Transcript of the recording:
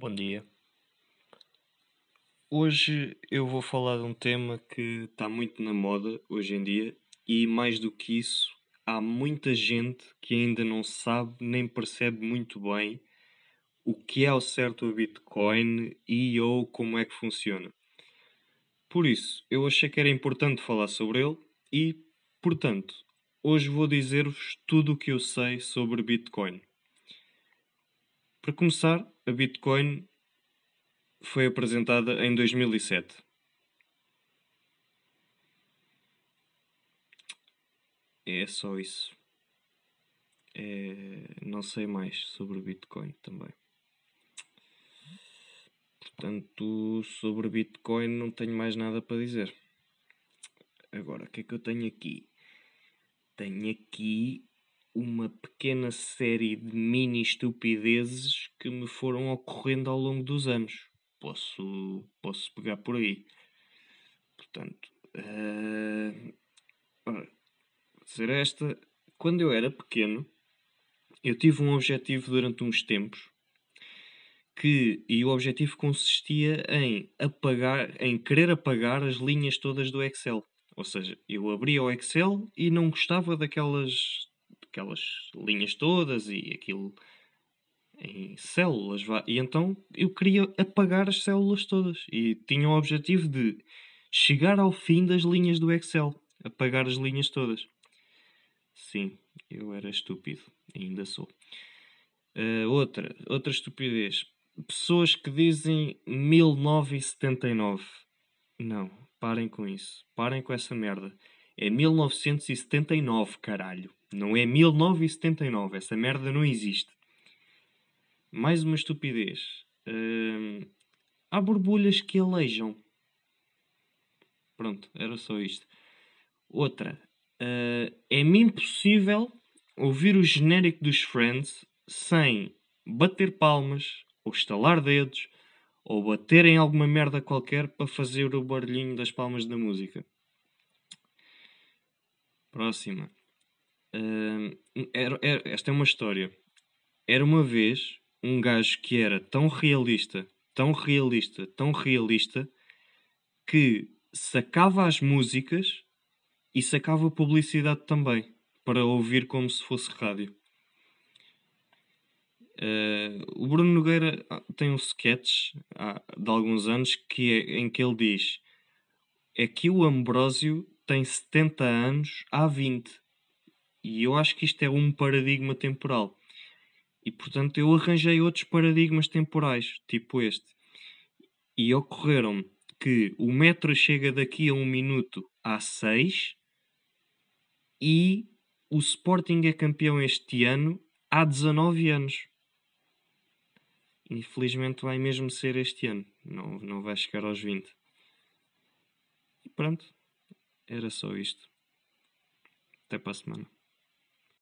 Bom dia. Hoje eu vou falar de um tema que está muito na moda hoje em dia e, mais do que isso, há muita gente que ainda não sabe nem percebe muito bem o que é ao certo o Bitcoin e ou como é que funciona. Por isso, eu achei que era importante falar sobre ele e, portanto, hoje vou dizer-vos tudo o que eu sei sobre Bitcoin. Para começar, a Bitcoin foi apresentada em 2007. É só isso. É... Não sei mais sobre Bitcoin também. Portanto, sobre Bitcoin não tenho mais nada para dizer. Agora, o que é que eu tenho aqui? Tenho aqui uma pequena série de mini estupidezes que me foram ocorrendo ao longo dos anos. Posso, posso pegar por aí. Portanto, uh, ora, ser esta. Quando eu era pequeno, eu tive um objetivo durante uns tempos que e o objetivo consistia em apagar, em querer apagar as linhas todas do Excel. Ou seja, eu abria o Excel e não gostava daquelas, daquelas linhas todas e aquilo em células. E então eu queria apagar as células todas e tinha o objetivo de chegar ao fim das linhas do Excel, apagar as linhas todas. Sim, eu era estúpido, ainda sou. Uh, outra, outra estupidez pessoas que dizem 1979. Não, parem com isso. Parem com essa merda. É 1979, caralho. Não é 1979. Essa merda não existe. Mais uma estupidez. Uh, há borbulhas que alejam. Pronto, era só isto. Outra. Uh, é-me impossível ouvir o genérico dos Friends sem bater palmas, ou estalar dedos, ou bater em alguma merda qualquer para fazer o barulhinho das palmas da música. Próxima. Era, era, esta é uma história. Era uma vez um gajo que era tão realista, tão realista, tão realista, que sacava as músicas e sacava publicidade também, para ouvir como se fosse rádio. Uh, o Bruno Nogueira ah, tem um sketch há, de alguns anos que é, em que ele diz é que o Ambrósio tem 70 anos há 20 e eu acho que isto é um paradigma temporal e portanto eu arranjei outros paradigmas temporais tipo este e ocorreram-me que o metro chega daqui a um minuto há 6 e o Sporting é campeão este ano há 19 anos Infelizmente vai mesmo ser este ano. Não, não vai chegar aos 20. E pronto. Era só isto. Até para a semana.